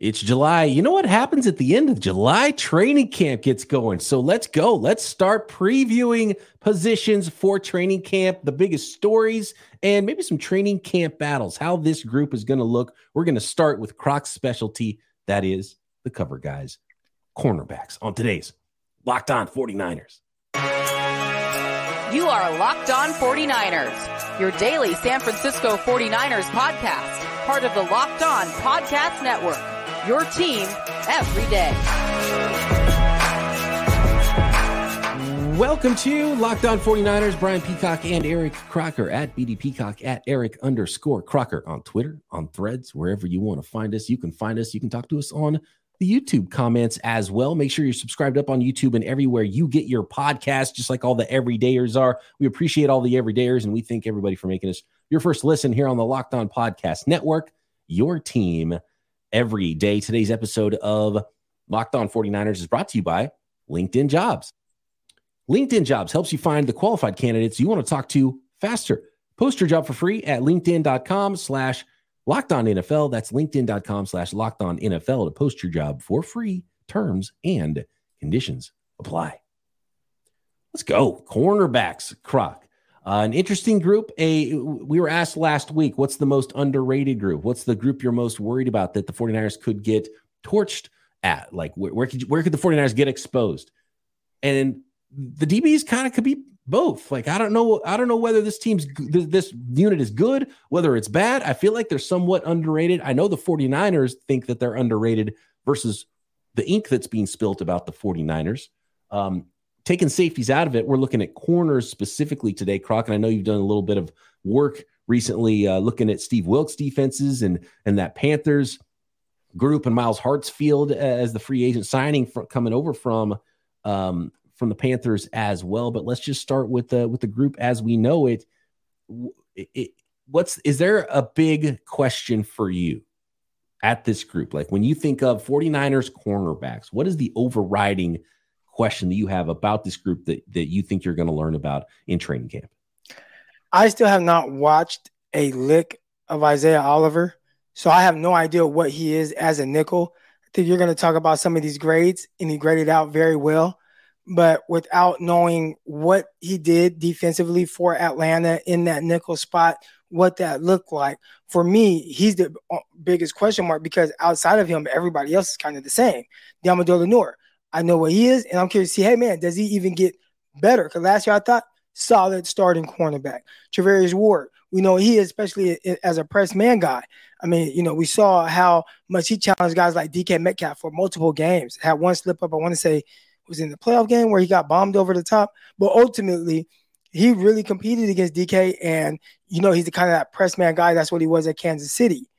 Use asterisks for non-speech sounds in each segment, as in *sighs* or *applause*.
It's July. You know what happens at the end of July? Training camp gets going. So let's go. Let's start previewing positions for training camp, the biggest stories, and maybe some training camp battles, how this group is going to look. We're going to start with Croc's specialty. That is the cover guys, cornerbacks on today's Locked On 49ers. You are Locked On 49ers, your daily San Francisco 49ers podcast, part of the Locked On Podcast Network your team every day. Welcome to Locked On 49ers. Brian Peacock and Eric Crocker at BD Peacock at Eric underscore Crocker on Twitter, on threads, wherever you want to find us. You can find us. You can talk to us on the YouTube comments as well. Make sure you're subscribed up on YouTube and everywhere you get your podcast, just like all the everydayers are. We appreciate all the everydayers and we thank everybody for making us your first listen here on the Locked On Podcast Network. Your team every day. Today's episode of Locked On 49ers is brought to you by LinkedIn Jobs. LinkedIn Jobs helps you find the qualified candidates you want to talk to faster. Post your job for free at linkedin.com slash locked on NFL. That's linkedin.com slash locked on NFL to post your job for free. Terms and conditions apply. Let's go. Cornerbacks, Croc. Uh, an interesting group. A we were asked last week, what's the most underrated group? What's the group you're most worried about that the 49ers could get torched at? Like where, where could where could the 49ers get exposed? And the DBs kind of could be both. Like I don't know I don't know whether this team's this unit is good, whether it's bad. I feel like they're somewhat underrated. I know the 49ers think that they're underrated versus the ink that's being spilt about the 49ers. Um, taking safeties out of it, we're looking at corners specifically today, Croc. And I know you've done a little bit of work recently uh, looking at Steve Wilks defenses and and that Panthers group and Myles Hartsfield as the free agent signing for, coming over from um, from the Panthers as well. But let's just start with the with the group as we know it, it what's is there a big question for you at this group? Like when you think of 49ers cornerbacks, what is the overriding question that you have about this group that, that you think you're going to learn about in training camp? I still have not watched a lick of Isaiah Oliver, so I have no idea what he is as a nickel. I think you're going to talk about some of these grades, and he graded out very well. But without knowing what he did defensively for Atlanta in that nickel spot, what that looked like, for me, he's the uh, biggest question mark because outside of him, everybody else is kind of the same. Deommodore Lenoir, I know what he is, and I'm curious to see, hey man, does he even get better? Because last year I thought solid starting cornerback. Charvarius Ward, we know he is, especially as a press man guy. I mean, you know, we saw how much he challenged guys like DK Metcalf for multiple games. Had one slip up, I want to say was in the playoff game where he got bombed over the top, but ultimately he really competed against DK, and you know he's the kind of that press man guy. That's what he was at Kansas City.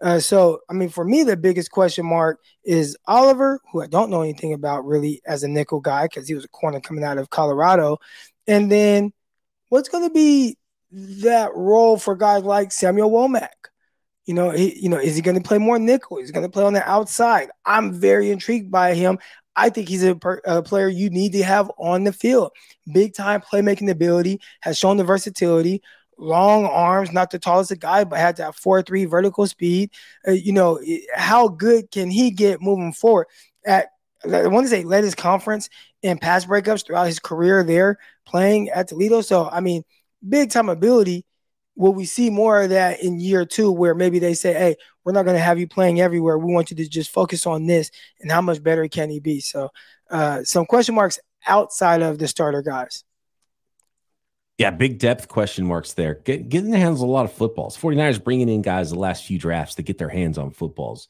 Uh, so, I mean, for me, the biggest question mark is Oliver, who I don't know anything about really as a nickel guy because he was a corner coming out of Colorado. And then what's going to be that role for guys like Samuel Womack? You know, he, you know, is he going to play more nickel? Is he going to play on the outside? I'm very intrigued by him. I think he's a, per, a, player you need to have on the field. Big time playmaking ability, has shown the versatility long arms, not the tallest guy, but had that four three vertical speed. Uh, you know, how good can he get moving forward? At I want to say led his conference in pass breakups throughout his career there playing at Toledo. So I mean, big time ability. Will we see more of that in year two, where maybe they say, "Hey, we're not going to have you playing everywhere. We want you to just focus on this." And how much better can he be? So, uh, some question marks outside of the starter guys. Yeah, big depth question marks there. Get, getting the hands on a lot of footballs. 49ers bringing in guys the last few drafts to get their hands on footballs.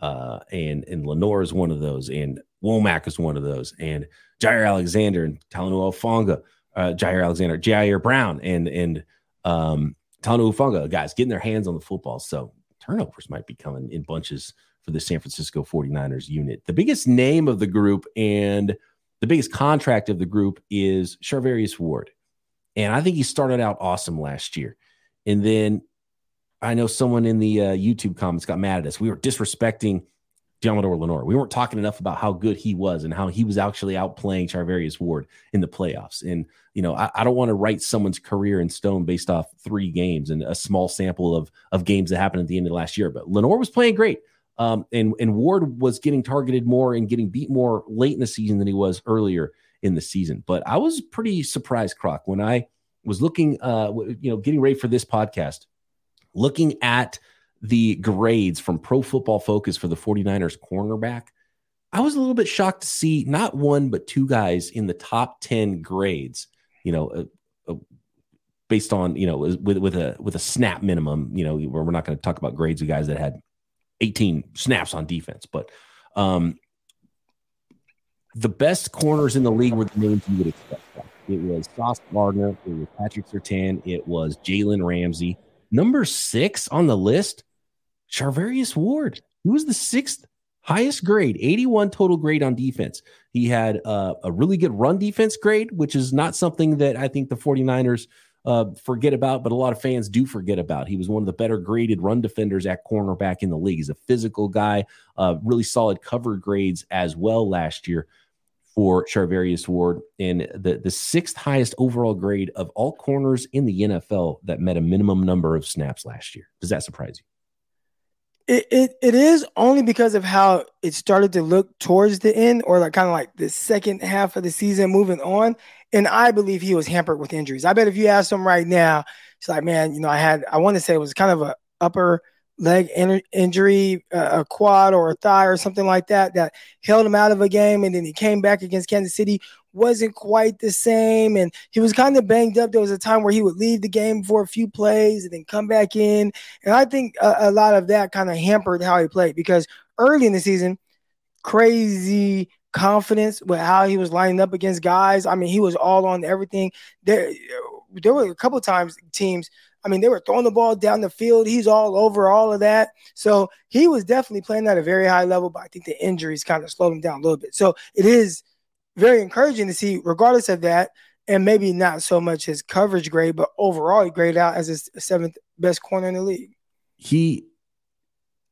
Uh, and and Lenoir is one of those, and Womack is one of those, and Jair Alexander and Talanoa Hufanga, uh, Jaire Alexander, Ji'Ayir Brown, and and um, Talanoa Hufanga, guys getting their hands on the football. So turnovers might be coming in bunches for the San Francisco 49ers unit. The biggest name of the group and the biggest contract of the group is Charvarius Ward. And I think he started out awesome last year. And then I know someone in the uh, YouTube comments got mad at us. We were disrespecting Deommodore Lenoir. We weren't talking enough about how good he was and how he was actually outplaying Charvarius Ward in the playoffs. And, you know, I, I don't want to write someone's career in stone based off three games and a small sample of, of games that happened at the end of last year. But Lenoir was playing great. Um, and and Ward was getting targeted more and getting beat more late in the season than he was earlier in the season. But I was pretty surprised, Croc, when I was looking, uh, you know, getting ready for this podcast, looking at the grades from Pro Football Focus for the 49ers cornerback. I was a little bit shocked to see not one, but two guys in the top 10 grades, you know, uh, uh, based on, you know, with, with a, with a snap minimum, you know, where we're not going to talk about grades of guys that had 18 snaps on defense, but, um, the best corners in the league were the names you would expect. It was Sauce Gardner, it was Patrick Surtain, it was Jalen Ramsey. Number six on the list, Charvarius Ward. He was the sixth highest grade, 81 total grade on defense. He had uh, a really good run defense grade, which is not something that I think the 49ers uh, forget about, but a lot of fans do forget about. He was one of the better graded run defenders at cornerback in the league. He's a physical guy, uh, really solid cover grades as well last year for Charvarius Ward and the, the sixth highest overall grade of all corners in the NFL that met a minimum number of snaps last year. Does that surprise you? It, it, it is only because of how it started to look towards the end or like kind of like the second half of the season moving on. And I believe he was hampered with injuries. I bet if you ask him right now, it's like, man, you know, I had, I want to say it was kind of a upper – leg in- injury, uh, a quad or a thigh or something like that, that held him out of a game. And then he came back against Kansas City, wasn't quite the same. And he was kind of banged up. There was a time where he would leave the game for a few plays and then come back in. And I think a, a lot of that kind of hampered how he played because early in the season, crazy confidence with how he was lining up against guys. I mean, he was all on everything. There, there were a couple times teams – I mean, they were throwing the ball down the field. He's all over all of that. So he was definitely playing at a very high level, but I think the injuries kind of slowed him down a little bit. So it is very encouraging to see, regardless of that, and maybe not so much his coverage grade, but overall he graded out as his seventh best corner in the league. He,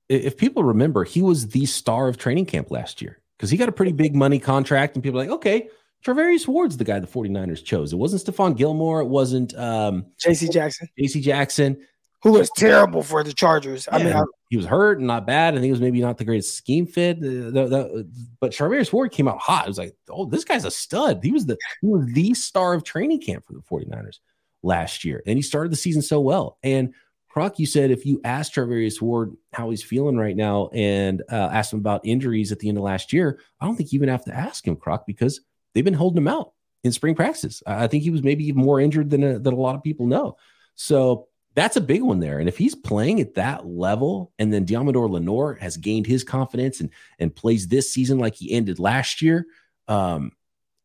if people remember, he was the star of training camp last year because he got a pretty big money contract, and people like, okay, Charvarius Ward's the guy the 49ers chose. It wasn't Stephon Gilmore. It wasn't um, JC Jackson. JC Jackson. Who was terrible for the Chargers. Yeah, I mean, I, he was hurt and not bad. I think it was maybe not the greatest scheme fit. The, the, the, but Charvarius Ward came out hot. It was like, oh, this guy's a stud. He was the he was the star of training camp for the 49ers last year. And he started the season so well. And Croc, you said if you asked Charvarius Ward how he's feeling right now and uh, asked him about injuries at the end of last year, I don't think you even have to ask him, Croc, because – they've been holding him out in spring practices. I think he was maybe even more injured than a, than a lot of people know. So that's a big one there. And if he's playing at that level, and then Deommodore Lenoir has gained his confidence and and plays this season like he ended last year, um,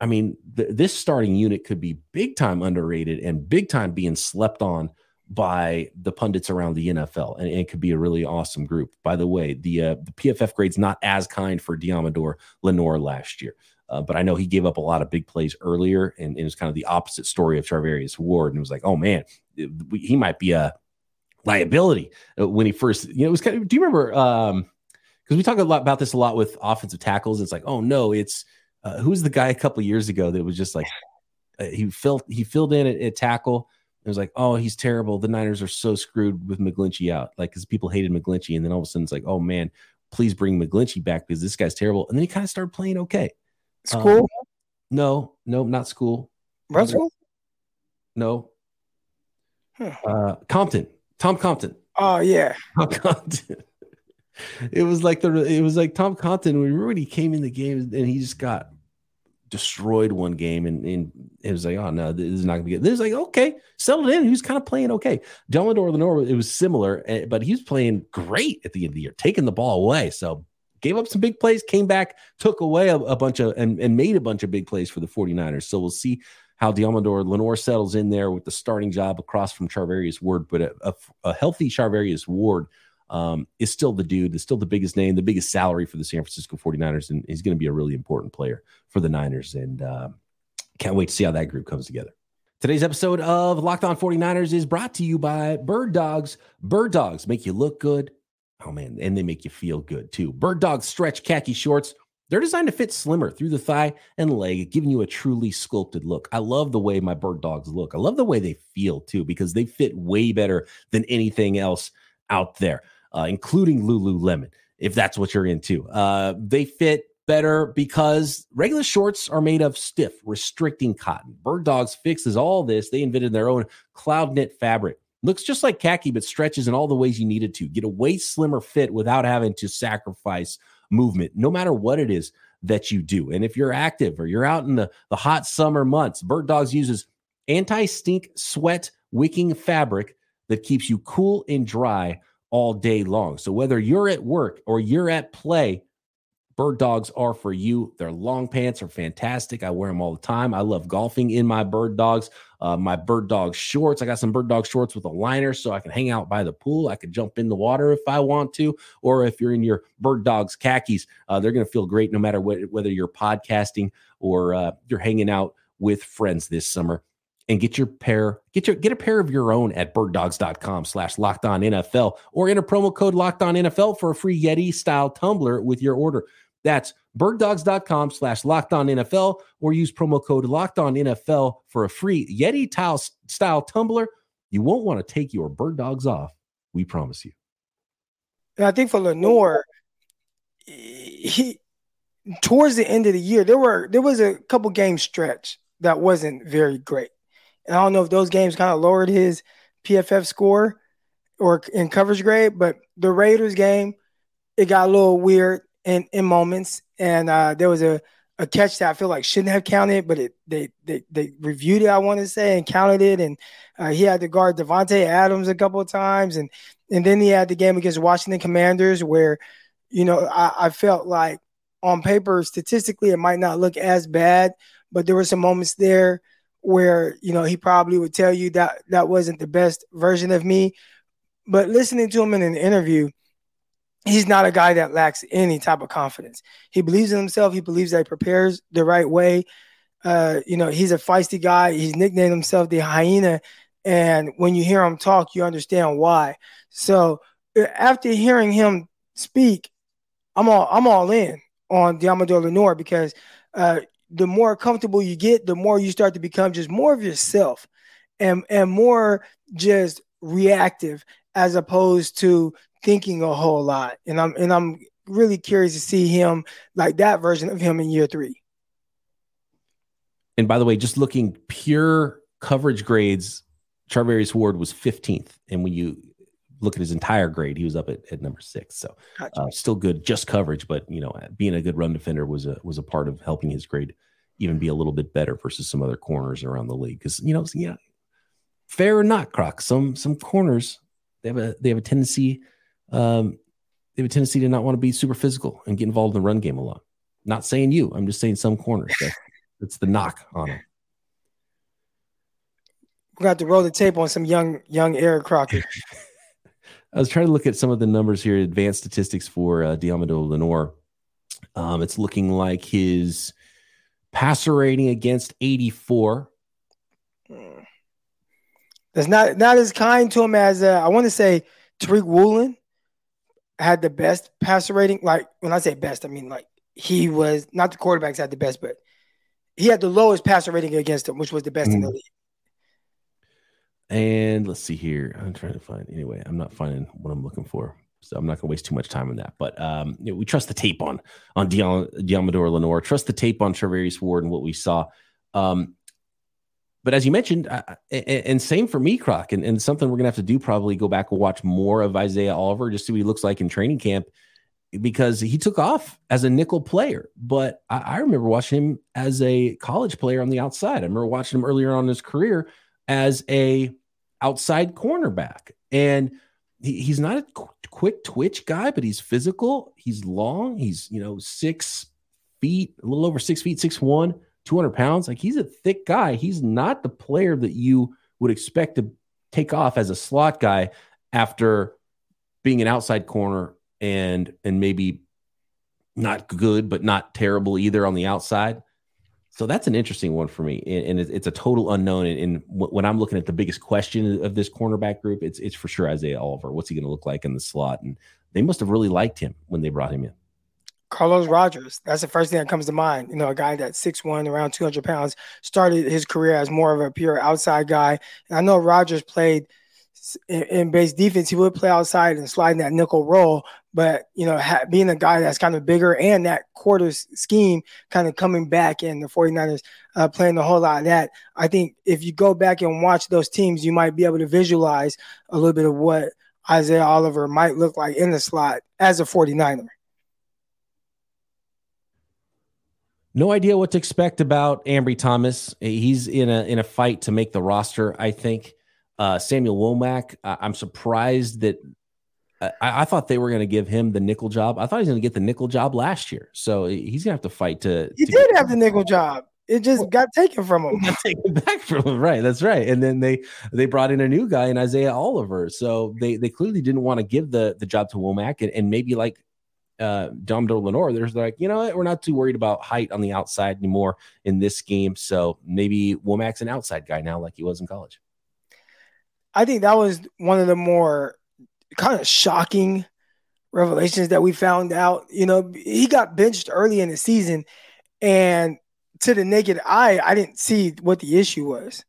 I mean, th- this starting unit could be big time underrated and big time being slept on by the pundits around the NFL, and, it could be a really awesome group. By the way, the uh, the PFF grade's not as kind for Deommodore Lenoir last year. Uh, but I know he gave up a lot of big plays earlier, and, and it was kind of the opposite story of Charvarius Ward. And it was like, oh man, he might be a liability uh, when he first, you know, it was kind of, do you remember? Um, because we talk a lot about this a lot with offensive tackles. It's like, oh no, it's uh, who's the guy a couple years ago that was just like uh, he filled he filled in at, at tackle. It was like, oh, he's terrible. The Niners are so screwed with McGlinchey out, like because people hated McGlinchey, and then all of a sudden it's like, oh man, please bring McGlinchey back because this guy's terrible. And then he kind of started playing okay. School? Um, no, no, not school. Russell? No. Huh. Uh, Compton. Tom Compton. Oh yeah. Tom Compton. *laughs* it was like the it was like Tom Compton when when he came in the game and he just got destroyed one game and, and it was like, oh no, this is not gonna be good. This is like, okay, settled in. He was kind of playing okay. Deommodore Lenoir, it was similar, eh, but he was playing great at the end of the year, taking the ball away. So gave up some big plays, came back, took away a, a bunch of, and, and made a bunch of big plays for the 49ers. So we'll see how Deommodore Lenoir settles in there with the starting job across from Charvarius Ward. But a, a, a healthy Charvarius Ward um, is still the dude, is still the biggest name, the biggest salary for the San Francisco 49ers. And he's going to be a really important player for the Niners. And uh, can't wait to see how that group comes together. Today's episode of Locked On 49ers is brought to you by Bird Dogs. Bird Dogs make you look good Oh man, and they make you feel good too. Bird Dog stretch khaki shorts. They're designed to fit slimmer through the thigh and leg, giving you a truly sculpted look. I love the way my bird dogs look. I love the way they feel too, because they fit way better than anything else out there, uh, including Lululemon. if that's what you're into. Uh, they fit better because regular shorts are made of stiff, restricting cotton. Bird Dogs fixes all this. They invented their own cloud knit fabric. Looks just like khaki, but stretches in all the ways you need it to. Get a way slimmer fit without having to sacrifice movement, no matter what it is that you do. And if you're active or you're out in the, the hot summer months, Bird Dogs uses anti stink sweat wicking fabric that keeps you cool and dry all day long. So whether you're at work or you're at play, Bird dogs are for you. Their long pants are fantastic. I wear them all the time. I love golfing in my bird dogs. Uh, my bird dog shorts. I got some bird dog shorts with a liner so I can hang out by the pool. I could jump in the water if I want to. Or if you're in your bird dogs khakis, uh, they're going to feel great no matter what, whether you're podcasting or uh, you're hanging out with friends this summer and get your pair, get your get a pair of your own at birddogs.com slash locked on NFL or enter promo code locked on NFL for a free Yeti style tumbler with your order. That's birddogs.com slash locked on NFL or use promo code locked on NFL for a free Yeti tile style tumbler. You won't want to take your bird dogs off. We promise you. And I think for Lenoir, he towards the end of the year, there were there was a couple game stretch that wasn't very great. And I don't know if those games kind of lowered his PFF score or in coverage grade, but the Raiders game, it got a little weird in, in moments. And uh, there was a, a catch that I feel like shouldn't have counted, but it they they, they reviewed it, I want to say, and counted it. And uh, he had to guard Davante Adams a couple of times. And and then he had the game against Washington Commanders where, you know, I, I felt like on paper, statistically, it might not look as bad, but there were some moments there where you know he probably would tell you that that wasn't the best version of me but listening to him in an interview he's not a guy that lacks any type of confidence. He believes in himself. He believes that he prepares the right way. Uh, you know he's a feisty guy. He's nicknamed himself the hyena. And when you hear him talk you understand why. So uh, after hearing him speak i'm all i'm all in on Deommodore Lenoir because uh, the more comfortable you get, the more you start to become just more of yourself and and more just reactive as opposed to thinking a whole lot. And I'm and I'm really curious to see him like that version of him in year three. And by the way, just looking pure coverage grades, Charvarius Ward was 15th. And when you look at his entire grade, he was up at, at number six. So gotcha. uh, still good, just coverage, but you know, being a good run defender was a was a part of helping his grade even be a little bit better versus some other corners around the league. Because you know, yeah, fair or not, Croc, some some corners they have a they have a tendency um, they have a tendency to not want to be super physical and get involved in the run game a lot. Not saying you, I'm just saying some corners. That, that's the knock on them. We got to roll the tape on some young young Eric Crocker. *laughs* I was trying to look at some of the numbers here, advanced statistics for uh, Deommodore Lenoir. Um, it's looking like his passer rating against 84. That's not not as kind to him as uh, I want to say Tariq Woolen had the best passer rating. Like when I say best, I mean like he was not the quarterbacks had the best, but he had the lowest passer rating against him, which was the best mm. in the mm. league. And let's see here. I'm trying to find anyway. I'm not finding what I'm looking for, so I'm not going to waste too much time on that. But um, you know, we trust the tape on on Dion, Deommodore Lenoir. Trust the tape on Charvarius Ward and what we saw. Um, but as you mentioned, uh, and same for me, Croc, and, and something we're gonna have to do probably go back and watch more of Isaiah Oliver just see what he looks like in training camp because he took off as a nickel player. But I, I remember watching him as a college player on the outside. I remember watching him earlier on in his career as a outside cornerback. And he, he's not a qu- quick twitch guy, but he's physical. He's long. He's, you know, six feet, a little over six feet, six one, 200 pounds. Like he's a thick guy. He's not the player that you would expect to take off as a slot guy after being an outside corner and and maybe not good but not terrible either on the outside so that's an interesting one for me, and, it's a total unknown. And, when I'm looking at the biggest question of this cornerback group, it's it's for sure Isaiah Oliver. What's he going to look like in the slot? And they must have really liked him when they brought him in. Carlos Rogers. That's the first thing that comes to mind. You know, a guy that's 6'1, around 200 pounds, started his career as more of a pure outside guy. And I know Rogers played in, in, base defense, he would play outside and slide in that nickel role. But you know, ha- being a guy that's kind of bigger and that quarter scheme kind of coming back, and the 49ers uh, playing a whole lot of that. I think if you go back and watch those teams, you might be able to visualize a little bit of what Isaiah Oliver might look like in the slot as a 49er. No idea what to expect about Ambry Thomas. He's in a in a fight to make the roster. I think uh, Samuel Womack. I'm surprised that I, I, thought they were going to give him the nickel job. I thought he was going to get the nickel job last year, so he's going to have to fight to. He to did have the nickel job. It just got taken from him. *laughs* Got taken back from him. Right. That's right. And then they they brought in a new guy in Isaiah Oliver. So they they clearly didn't want to give the the job to Womack and, and maybe like uh, Deommodore Lenoir, there's like, you know what, we're not too worried about height on the outside anymore in this game. So maybe Womack's an outside guy now, like he was in college. I think that was one of the more kind of shocking revelations that we found out. You know, he got benched early in the season, and to the naked eye, I didn't see what the issue was.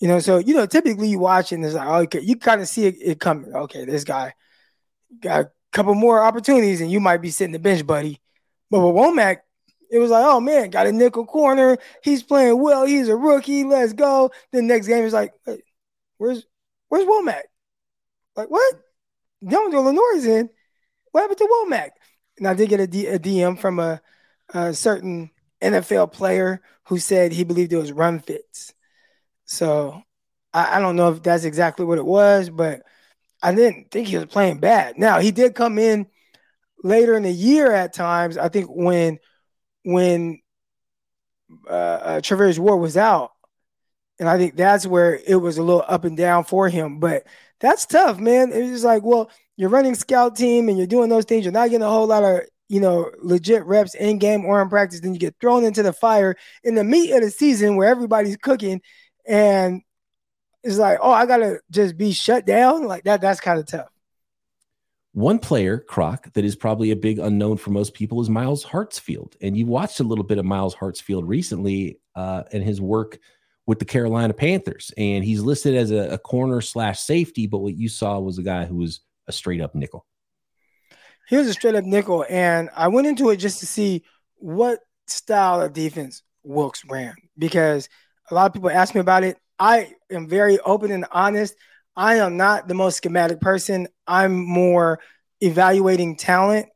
You know, so you know, typically you watch and it's like, okay, you kind of see it, it coming. Okay, this guy got couple more opportunities and you might be sitting the bench, buddy. But with Womack, it was like, oh man, got a nickel corner. He's playing well. He's a rookie. Let's go. The next game is like, hey, where's where's Womack? Like what? Deommodore Lenoir is in. What happened to Womack? And I did get a, D, a DM from a, a certain NFL player who said he believed it was run fits. So I, I don't know if that's exactly what it was, but I didn't think he was playing bad. Now he did come in later in the year at times. I think when when uh, uh Charvarius Ward was out, and I think that's where it was a little up and down for him. But that's tough, man. It's just like, well, you're running scout team and you're doing those things. You're not getting a whole lot of you know legit reps in game or in practice. Then you get thrown into the fire in the meat of the season where everybody's cooking, and it's like, oh, I gotta just be shut down. Like that, that's kind of tough. One player, Croc, that is probably a big unknown for most people is Myles Hartsfield. And you watched a little bit of Myles Hartsfield recently uh, and his work with the Carolina Panthers. And he's listed as a, a corner slash safety, but what you saw was a guy who was a straight up nickel. He was a straight up nickel. And I went into it just to see what style of defense Wilks ran because a lot of people ask me about it. I am very open and honest. I am not the most schematic person. I'm more evaluating talent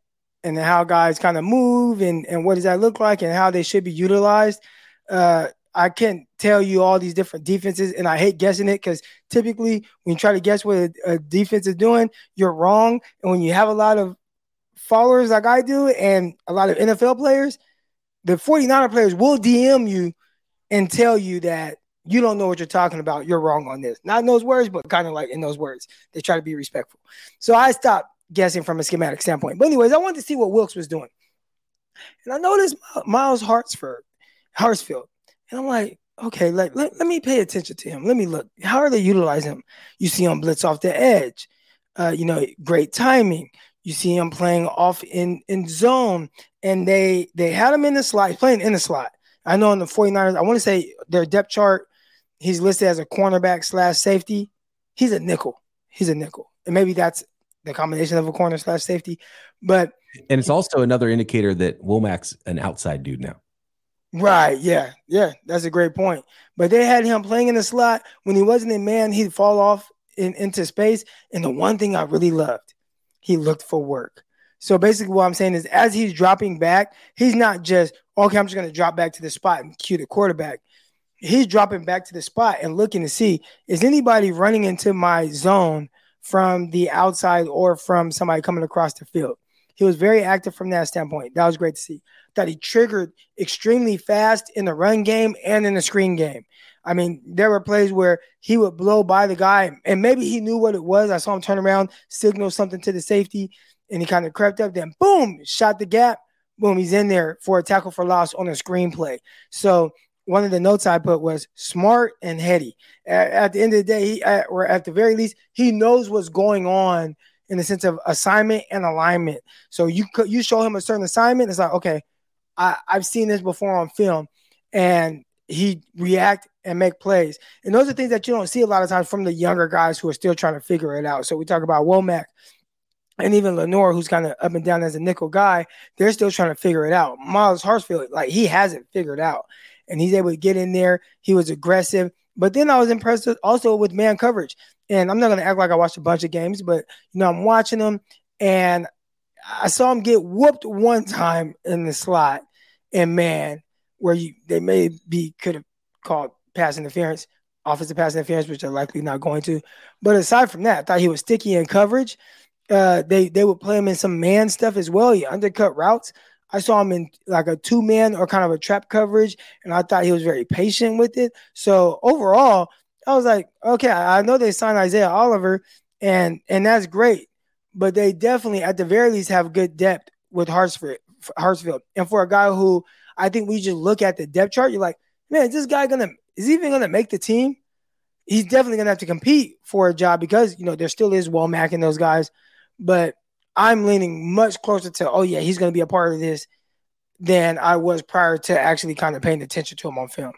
and how guys kind of move and, and what does that look like and how they should be utilized. Uh, I can't tell you all these different defenses, and I hate guessing it because typically when you try to guess what a, a, defense is doing, you're wrong. And when you have a lot of followers like I do and a lot of NFL players, the 49er players will DM you and tell you that you don't know what you're talking about. You're wrong on this. Not in those words, but kind of like in those words. They try to be respectful. So I stopped guessing from a schematic standpoint. But anyways, I wanted to see what Wilks was doing. And I noticed Myles Hartsford, Hartsfield. And I'm like, okay, let, let, let me pay attention to him. Let me look. How are they utilizing him? You see him blitz off the edge. Uh, you know, great timing. You see him playing off in, in zone. And they they had him in the slot, playing in the slot. I know in the 49ers, I want to say their depth chart he's listed as a cornerback slash safety. He's a nickel. He's a nickel. And maybe that's the combination of a corner slash safety. But and it's also another indicator that Womack's an outside dude now. Right. Yeah. Yeah. That's a great point. But they had him playing in the slot when he wasn't in man, he'd fall off in, into space. And the one thing I really loved, he looked for work. So basically, what I'm saying is, as he's dropping back, he's not just okay. I'm just going to drop back to the spot and cue the quarterback he's dropping back to the spot and looking to see is anybody running into my zone from the outside or from somebody coming across the field. He was very active from that standpoint. That was great to see. That he triggered extremely fast in the run game and in the screen game. I mean, there were plays where he would blow by the guy, and maybe he knew what it was. I saw him turn around, signal something to the safety, and he kind of crept up. Then, boom, shot the gap. Boom, he's in there for a tackle for loss on a screen play. So one of the notes I put was smart and heady. At, at the end of the day, he, at, or at the very least, he knows what's going on in the sense of assignment and alignment. So you you show him a certain assignment, it's like okay, I, I've seen this before on film, and he react and make plays. And those are things that you don't see a lot of times from the younger guys who are still trying to figure it out. So we talk about Womack and even Lenoir, who's kind of up and down as a nickel guy, they're still trying to figure it out. Myles Hartsfield, like he hasn't figured out, and he's able to get in there. He was aggressive, but then I was impressed also with man coverage. And I'm not going to act like I watched a bunch of games, but you know I'm watching them, and I saw him get whooped one time in the slot, and man, where you they maybe could have called pass interference, offensive pass interference, which they're likely not going to. But aside from that, I thought he was sticky in coverage uh, they they would play him in some man stuff as well. He undercut routes. I saw him in like a two man or kind of a trap coverage, and I thought he was very patient with it. So overall, I was like, okay, I know they signed Isaiah Oliver, and and that's great, but they definitely at the very least have good depth with Hartsfield. Hartsfield, and for a guy who I think we just look at the depth chart, you're like, man, is this guy gonna is he even gonna make the team? He's definitely gonna have to compete for a job because you know there still is Womack and those guys but I'm leaning much closer to, oh yeah, he's going to be a part of this than I was prior to actually kind of paying attention to him on film.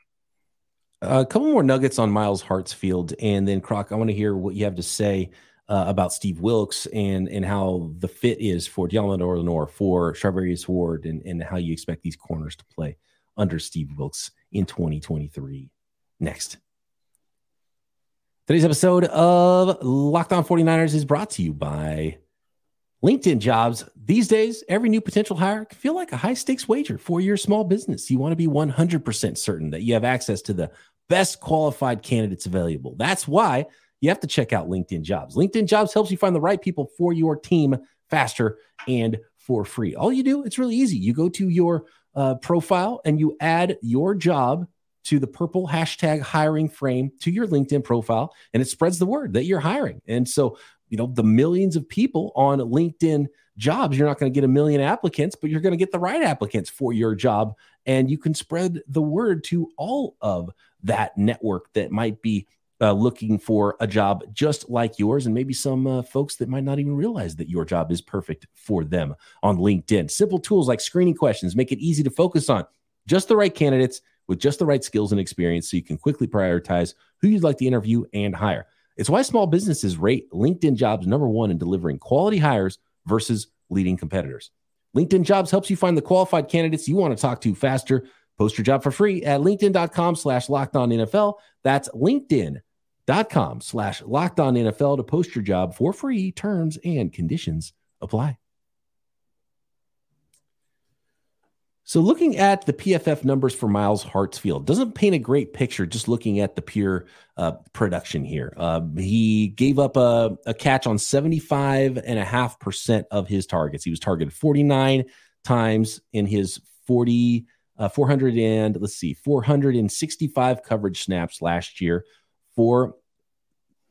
a couple more nuggets on Myles Hartsfield, and then Croc. I want to hear what you have to say uh, about Steve Wilks and and how the fit is for Deommodore Lenoir, for Charvarius Ward, and and how you expect these corners to play under Steve Wilks in 2023. Next. Today's episode of Locked On 49ers is brought to you by LinkedIn jobs. These days, every new potential hire can feel like a high stakes wager for your small business. You want to be 100% certain that you have access to the best qualified candidates available. That's why you have to check out LinkedIn jobs. LinkedIn jobs helps you find the right people for your team faster and for free. All you do, it's really easy. You go to your uh, profile and you add your job to the purple hashtag hiring frame to your LinkedIn profile, and it spreads the word that you're hiring. And so you know the millions of people on linkedin jobs. You're not going to get a million applicants but you're going to get the right applicants for your job. And you can spread the word to all of that network that might be uh, looking for a job just like yours. And maybe some uh, folks that might not even realize that your job is perfect for them on linkedin. Simple tools like screening questions make it easy to focus on just the right candidates with just the right skills and experience so you can quickly prioritize who you'd like to interview and hire it's why small businesses rate LinkedIn jobs number one in delivering quality hires versus leading competitors. LinkedIn jobs helps you find the qualified candidates you want to talk to faster. Post your job for free at LinkedIn.com slash locked on NFL. That's LinkedIn.com slash locked on NFL to post your job for free. Terms and conditions apply. So, looking at the PFF numbers for Myles Hartsfield doesn't paint a great picture just looking at the pure uh, production here. Uh, he gave up a, a catch on 75.5% of his targets. He was targeted 49 times in his 40, uh, 400 and let's see, 465 coverage snaps last year for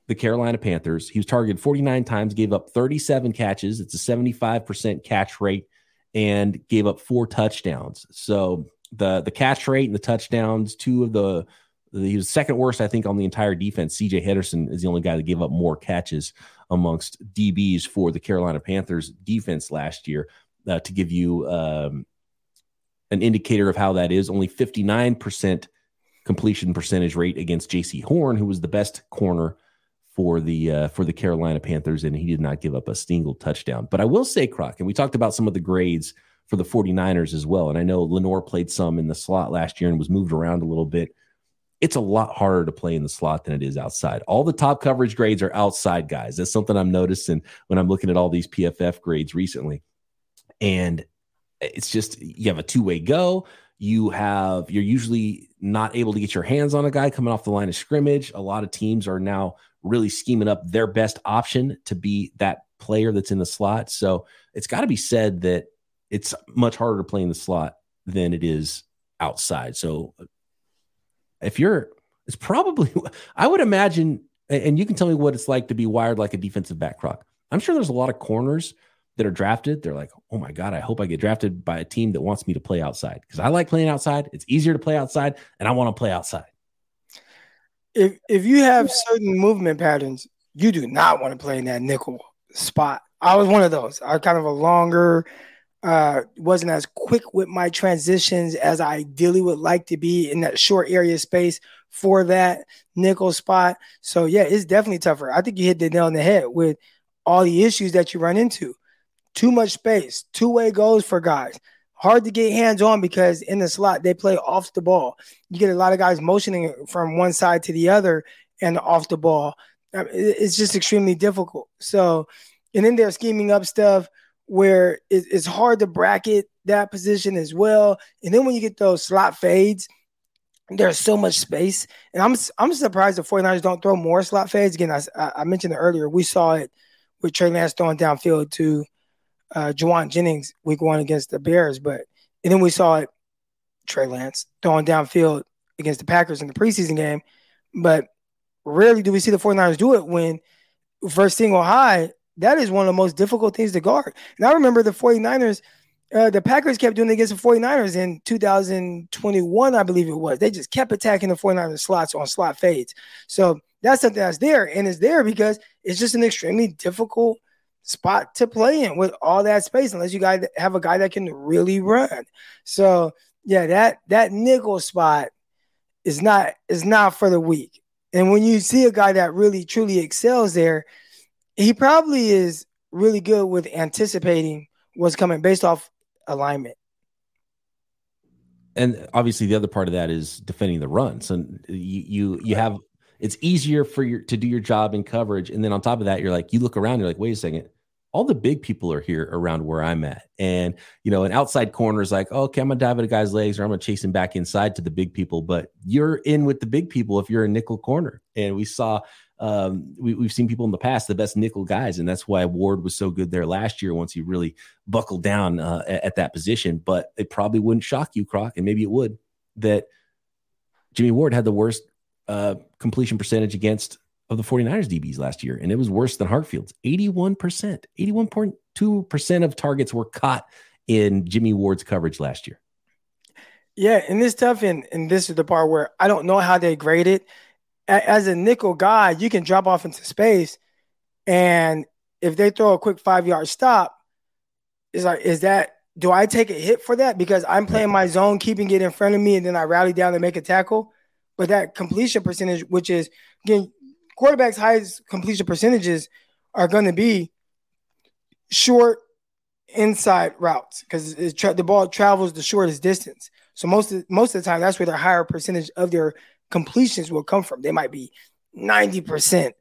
the Carolina Panthers. He was targeted 49 times, gave up 37 catches. It's a 75% catch rate and gave up four touchdowns. So the the catch rate and the touchdowns, two of the he was second worst, I think, on the entire defense. CJ Henderson is the only guy that gave up more catches amongst DBs for the Carolina Panthers defense last year. Uh, to give you um, an indicator of how that is, only 59% completion percentage rate against Jaycee Horn, who was the best corner for the uh, for the Carolina Panthers, and he did not give up a single touchdown. But I will say, Croc, and we talked about some of the grades for the 49ers as well. And I know Lenoir played some in the slot last year and was moved around a little bit. It's a lot harder to play in the slot than it is outside. All the top coverage grades are outside guys. That's something I'm noticing when I'm looking at all these PFF grades recently. And it's just you have a two-way go. You have you're usually not able to get your hands on a guy coming off the line of scrimmage. A lot of teams are now really scheming up their best option to be that player that's in the slot. So it's got to be said that it's much harder to play in the slot than it is outside. So uh, if you're, it's probably, *laughs* I would imagine, and you can tell me what it's like to be wired like a defensive back croc. I'm sure there's a lot of corners that are drafted. They're like, oh my God, I hope I get drafted by a team that wants me to play outside because I like playing outside. It's easier to play outside and I want to play outside if if you have certain movement patterns, you do not want to play in that nickel spot. I was one of those. I kind of a longer, Uh, wasn't as quick with my transitions as I ideally would like to be in that short area space for that nickel spot. So yeah, it's definitely tougher. I think you hit the nail on the head with all the issues that you run into. Too much space, two way goals for guys. Hard to get hands on because in the slot they play off the ball. You get a lot of guys motioning from one side to the other and off the ball. It's just extremely difficult. So, and then they're scheming up stuff where it's hard to bracket that position as well. And then when you get those slot fades, there's so much space. And I'm I'm surprised the 49ers don't throw more slot fades. Again, I, I mentioned it earlier. We saw it with Trey Lance throwing downfield to uh, Jauan Jennings week one against the Bears. But and then we saw it Trey Lance throwing downfield against the Packers in the preseason game. But rarely do we see the 49ers do it when first single high that is one of the most difficult things to guard. And I remember the 49ers, uh, the Packers kept doing it against the 49ers in 2021, I believe it was. They just kept attacking the 49ers slots on slot fades. So that's something that's there. And it's there because it's just an extremely difficult spot to play in with all that space, unless you guys have a guy that can really run. So yeah, that that nickel spot is not is not for the weak. And when you see a guy that really truly excels there, he probably is really good with anticipating what's coming based off alignment. And obviously, the other part of that is defending the run. So you you you have it's easier for your to do your job in coverage, and then on top of that, you're like you look around, you're like, wait a second, all the big people are here around where I'm at. And, you know, an outside corner is like, oh, okay, I'm going to dive at a guy's legs or I'm going to chase him back inside to the big people. But you're in with the big people if you're a nickel corner. And we saw um, we, have seen people in the past, the best nickel guys, and that's why Ward was so good there last year once he really buckled down uh, at, at, that position. But it probably wouldn't shock you, Croc, and maybe it would, that Jimmy Ward had the worst uh, completion percentage against of the 49ers DBs last year, and it was worse than Hartfield's 81%. 81.2% of targets were caught in Jimmy Ward's coverage last year. Yeah, and this tough, and, and this is the part where I don't know how they grade it as a nickel guy, you can drop off into space, and if they throw a quick five yard stop, is like, is that do I take a hit for that because I'm playing my zone, keeping it in front of me, and then I rally down and make a tackle? But that completion percentage, which is again, quarterbacks' highest completion percentages are going to be short inside routes because tra- the ball travels the shortest distance. So most of, most of the time, that's where their higher percentage of their completions will come from. They might be 90%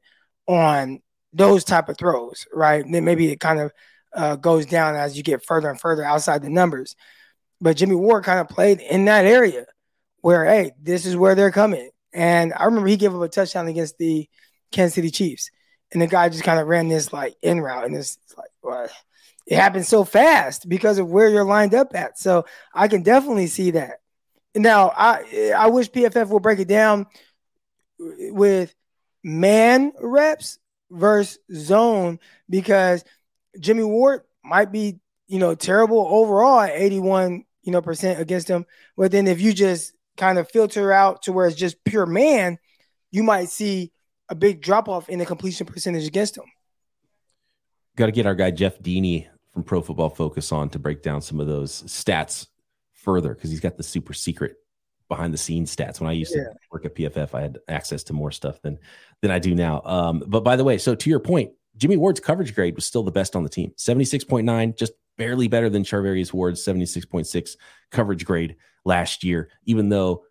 on those type of throws, right? Then maybe it kind of uh, goes down as you get further and further outside the numbers. But Jimmy Ward kind of played in that area where, hey, this is where they're coming. And I remember he gave up a touchdown against the Kansas City Chiefs. And the guy just kind of ran this like in route. And it's, it's like, well, it happened so fast because of where you're lined up at. So I can definitely see that. Now, I I wish PFF will break it down with man reps versus zone because Jimmy Ward might be, you know, terrible overall at 81, you know, percent against him. But then if you just kind of filter out to where it's just pure man, you might see a big drop off in the completion percentage against him. Got to get our guy Jeff Deeney from Pro Football Focus on to break down some of those stats further because he's got the super secret behind the scenes stats. When I used yeah. to work at PFF, I had access to more stuff than than I do now. Um, but by the way, so to your point, Jimmy Ward's coverage grade was still the best on the team, seventy six point nine, just barely better than Charvarius Ward's seventy six point six coverage grade last year. Even though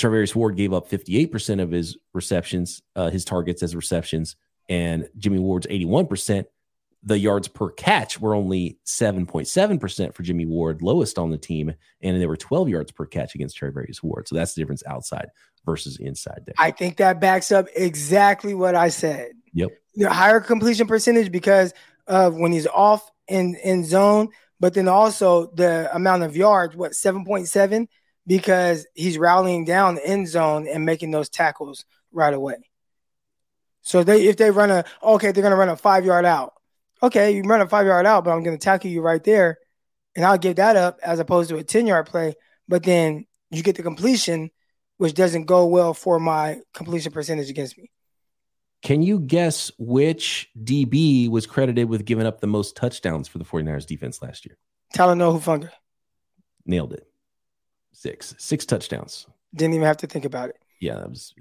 Charvarius Ward gave up fifty eight percent of his receptions, uh, his targets as receptions, and Jimmy Ward's eighty one percent the yards per catch were only 7.7% for Jimmy Ward, lowest on the team, and they were 12 yards per catch against Charvarius Ward. So that's the difference outside versus inside there. I think that backs up exactly what I said. Yep. The higher completion percentage because of when he's off in, in zone, but then also the amount of yards, what, 7.7? Because he's rallying down the end zone and making those tackles right away. So they if they run a okay, they're gonna run a five yard out okay, you run a five yard out, but I'm going to tackle you right there. And I'll give that up as opposed to a 10 yard play. But then you get the completion, which doesn't go well for my completion percentage against me. Can you guess which DB was credited with giving up the most touchdowns for the 49ers defense last year? Talanoa Hufanga. Nailed it. Six. Six touchdowns. Didn't even have to think about it. Yeah, that was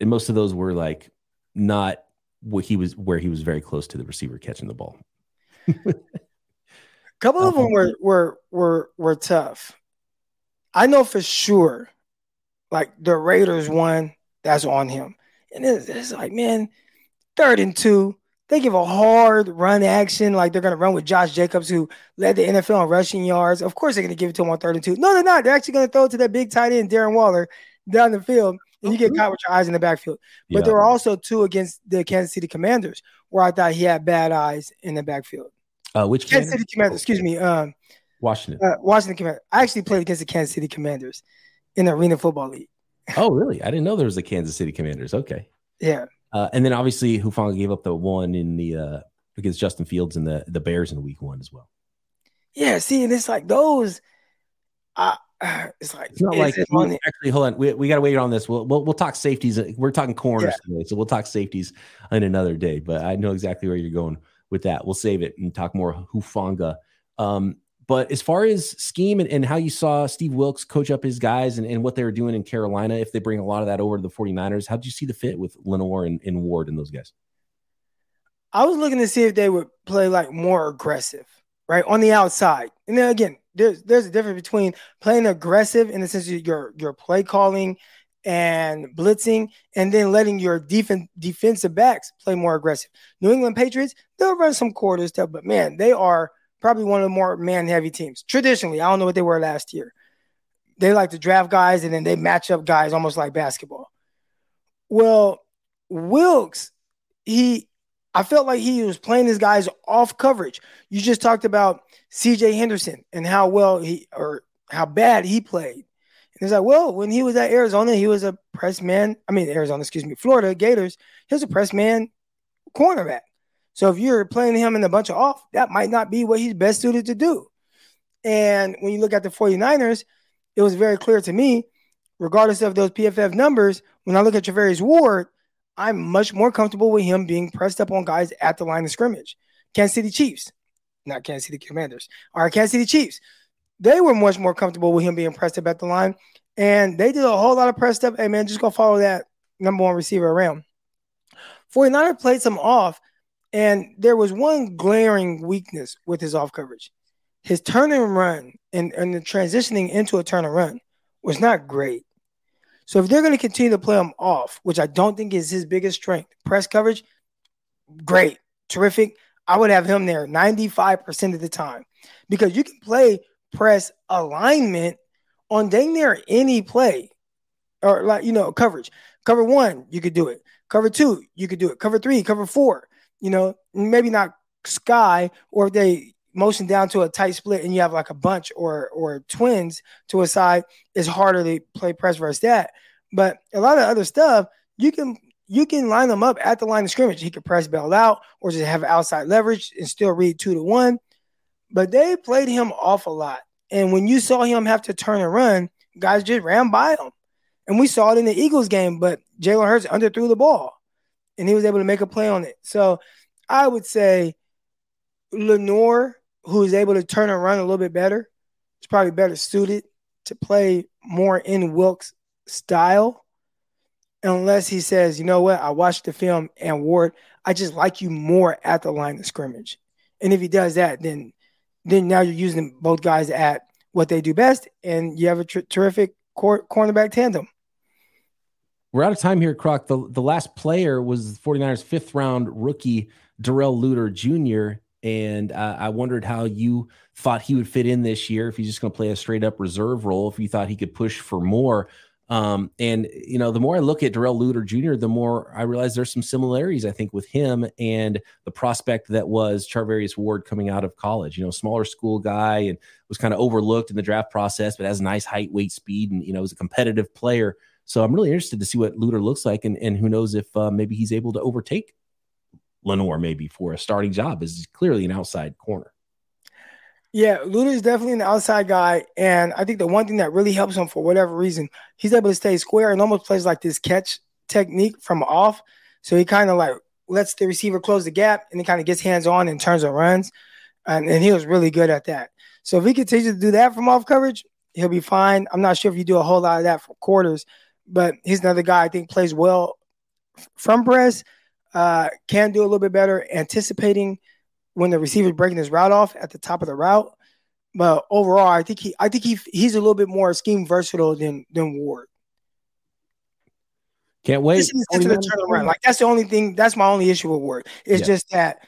and most of those were like not what he was where he was very close to the receiver catching the ball. A *laughs* couple of them were were were were tough. I know for sure, like the Raiders one, that's on him. And it's, it's like, man, third and two. They give a hard run action, like they're going to run with Josh Jacobs, who led the NFL in rushing yards. Of course, they're going to give it to him on third and two. No, they're not. They're actually going to throw it to that big tight end, Darren Waller, down the field, and you get caught with your eyes in the backfield. But Yeah. there were also two against the Kansas City Commanders where I thought he had bad eyes in the backfield. Uh, which Kansas? City Commanders, excuse me, um, Washington. uh, Washington Commanders. I actually played against the Kansas City Commanders in the Arena Football League. oh, really? I didn't know there was a Kansas City Commanders. Okay. Yeah. Uh, and then obviously Hufanga gave up the one in the uh, against Justin Fields and the the Bears in week one as well. Yeah, see, and it's like those. Uh, *sighs* it's like It's not like it on the- actually. Hold on, we, we got to wait on this. We'll, we'll we'll talk safeties. We're talking corners today, so we'll talk safeties in another day. But I know exactly where you're going with that. We'll save it and talk more Hufanga. Um, but as far as scheme and, and how you saw Steve Wilks coach up his guys and, and what they were doing in Carolina, if they bring a lot of that over to the 49ers, how did you see the fit with Lenoir and, and Ward and those guys? I was looking to see if they would play like more aggressive, right on the outside. And then again, there's there's a difference between playing aggressive in the sense of your your play calling and blitzing, and then letting your defense defensive backs play more aggressive. New England Patriots, they'll run some quarter stuff, but man, they are probably one of the more man heavy teams. Traditionally, I don't know what they were last year. They like to draft guys and then they match up guys almost like basketball. Well, Wilks, he I felt like he was playing his guys off coverage. You just talked about CJ Henderson and how well he or how bad he played. And it's like, well, when he was at Arizona, he was a press man. I mean, Arizona, excuse me, Florida Gators, he was a press man cornerback. So if you're playing him in a bunch of off, that might not be what he's best suited to do. And when you look at the 49ers, it was very clear to me, regardless of those PFF numbers, when I look at Charvarius Ward, I'm much more comfortable with him being pressed up on guys at the line of scrimmage. Kansas City Chiefs, not Kansas City Commanders, or Kansas City Chiefs, they were much more comfortable with him being pressed up at the line. And they did a whole lot of pressed up. Hey, man, just go follow that number one receiver around. 49er played some off, and there was one glaring weakness with his off coverage. His turn and run and, and the transitioning into a turn and run was not great. So if they're going to continue to play him off, which I don't think is his biggest strength, press coverage, great, terrific. I would have him there 95% of the time because you can play press alignment on dang near any play or like, you know, coverage. Cover one, you could do it. Cover two, you could do it. Cover three, cover four, you know, maybe not sky or if they motion down to a tight split and you have like a bunch or or twins to a side, it's harder to play press versus that. But a lot of other stuff, you can you can line them up at the line of scrimmage. He could press bail out or just have outside leverage and still read two to one. But they played him off a lot. And when you saw him have to turn and run, guys just ran by him. And we saw it in the Eagles game, but Jalen Hurts underthrew the ball and he was able to make a play on it. So I would say Lenoir, who is able to turn and run a little bit better, is probably better suited to play more in Wilks' style. Unless he says, you know what, I watched the film and Ward, I just like you more at the line of scrimmage. And if he does that, then then now you're using both guys at what they do best, and you have a terrific cor- cornerback tandem. We're out of time here, Croc. The, the last player was 49ers fifth round rookie Darrell Luter Jr. And uh, I wondered how you thought he would fit in this year, if he's just going to play a straight up reserve role, if you thought he could push for more. Um, and, you know, the more I look at Darrell Luter Jr., the more I realize there's some similarities, I think, with him and the prospect that was Charvarius Ward coming out of college. You know, smaller school guy and was kind of overlooked in the draft process, but has nice height, weight, speed, and, you know, is a competitive player. So I'm really interested to see what Luter looks like, and, and who knows if uh, maybe he's able to overtake Lenoir maybe for a starting job. Is clearly an outside corner. Yeah, Luter is definitely an outside guy, and I think the one thing that really helps him for whatever reason, he's able to stay square and almost plays like this catch technique from off. So he kind of like lets the receiver close the gap, and he kind of gets hands on and turns and runs. and, and he was really good at that. So if he continues to do that from off coverage, he'll be fine. I'm not sure if you do a whole lot of that for quarters, but he's another guy I think plays well from press. Uh, can do a little bit better anticipating when the receiver's breaking his route off at the top of the route. But overall, I think he I think he he's a little bit more scheme versatile than than Ward. Can't wait. Into the turnaround. Like that's the only thing. That's my only issue with Ward. It's yeah. just that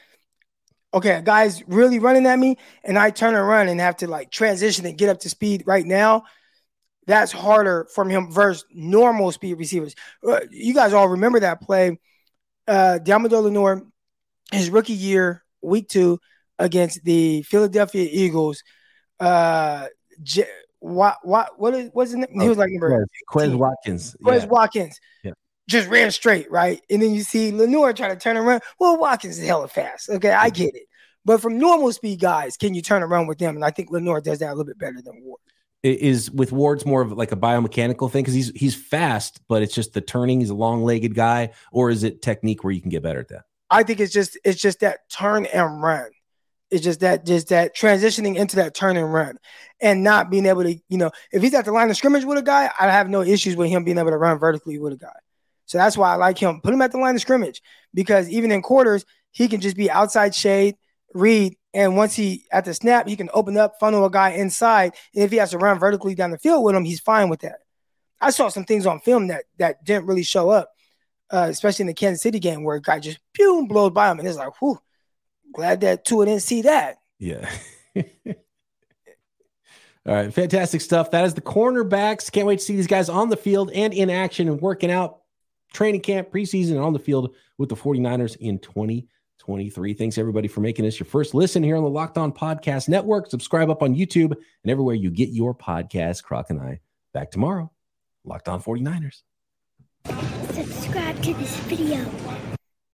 okay, guy's really running at me, and I turn and run and have to like transition and get up to speed right now. That's harder from him versus normal speed receivers. Uh, you guys all remember that play. Uh, Deommodore Lenoir, his rookie year, week two, against the Philadelphia Eagles. Uh, J- what what what is what's his name? He was like number Quez Watkins. Quez yeah. Watkins. Yeah just ran straight, right? And then you see Lenoir try to turn around. Well, Watkins is hella fast. Okay, I get it. But from normal speed guys, can you turn around with them? And I think Lenoir does that a little bit better than Ward. Is with Ward's more of like a biomechanical thing because he's he's fast, but it's just the turning. He's a long legged guy, or is it technique where you can get better at that? I think it's just it's just that turn and run. It's just that just that transitioning into that turn and run, and not being able to you know if he's at the line of scrimmage with a guy, I have no issues with him being able to run vertically with a guy. So that's why I like him. Put him at the line of scrimmage because even in quarters, he can just be outside shade, read, and once he at the snap, he can open up, funnel a guy inside. And if he has to run vertically down the field with him, he's fine with that. I saw some things on film that that didn't really show up, uh, especially in the Kansas City game where a guy just pew blows by him, and it's like, whew, glad that Tua didn't see that. Yeah. *laughs* All right, fantastic stuff. That is the cornerbacks. Can't wait to see these guys on the field and in action and working out training camp, preseason, and on the field with the 49ers in 2023. Thanks everybody for making this your first listen here on the Locked On Podcast Network. Subscribe up on YouTube and everywhere you get your podcast. Croc and I back tomorrow. Locked On 49ers. Subscribe to this video